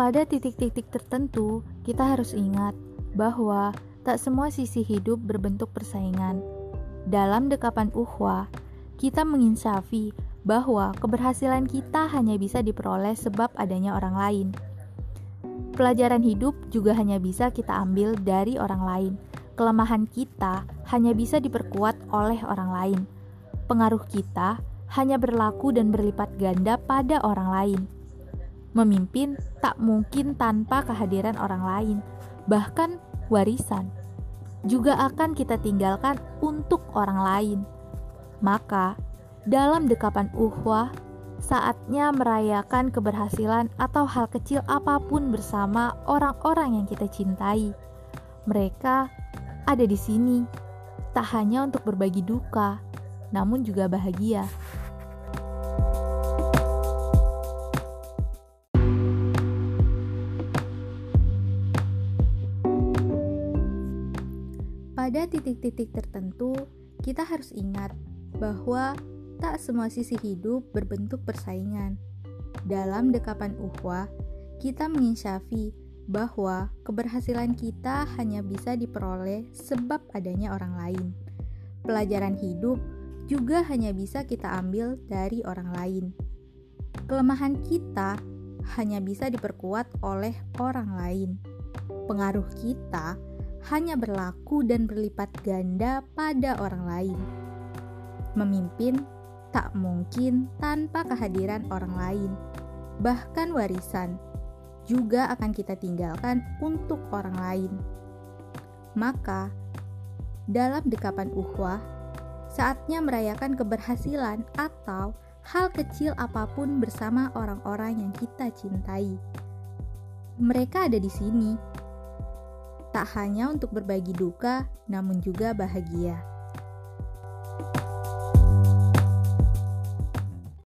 Pada titik-titik tertentu, kita harus ingat bahwa tak semua sisi hidup berbentuk persaingan. Dalam dekapan uhwa, kita menginsafi bahwa keberhasilan kita hanya bisa diperoleh sebab adanya orang lain. Pelajaran hidup juga hanya bisa kita ambil dari orang lain. Kelemahan kita hanya bisa diperkuat oleh orang lain. Pengaruh kita hanya berlaku dan berlipat ganda pada orang lain. Memimpin tak mungkin tanpa kehadiran orang lain, bahkan warisan juga akan kita tinggalkan untuk orang lain. Maka, dalam dekapan uhwah, saatnya merayakan keberhasilan atau hal kecil apa pun bersama orang-orang yang kita cintai. Mereka ada di sini, tak hanya untuk berbagi duka, namun juga bahagia. Pada titik-titik tertentu, kita harus ingat bahwa tak semua sisi hidup berbentuk persaingan. Dalam dekapan uhwah, kita menginsyafi bahwa keberhasilan kita hanya bisa diperoleh sebab adanya orang lain. Pelajaran hidup juga hanya bisa kita ambil dari orang lain. Kelemahan kita hanya bisa diperkuat oleh orang lain. Pengaruh kita hanya berlaku dan berlipat ganda pada orang lain. Memimpin tak mungkin tanpa kehadiran orang lain, bahkan warisan juga akan kita tinggalkan untuk orang lain. Maka, dalam dekapan uhwah, saatnya merayakan keberhasilan atau hal kecil apa pun bersama orang-orang yang kita cintai. Mereka ada di sini tak hanya untuk berbagi duka, namun juga bahagia.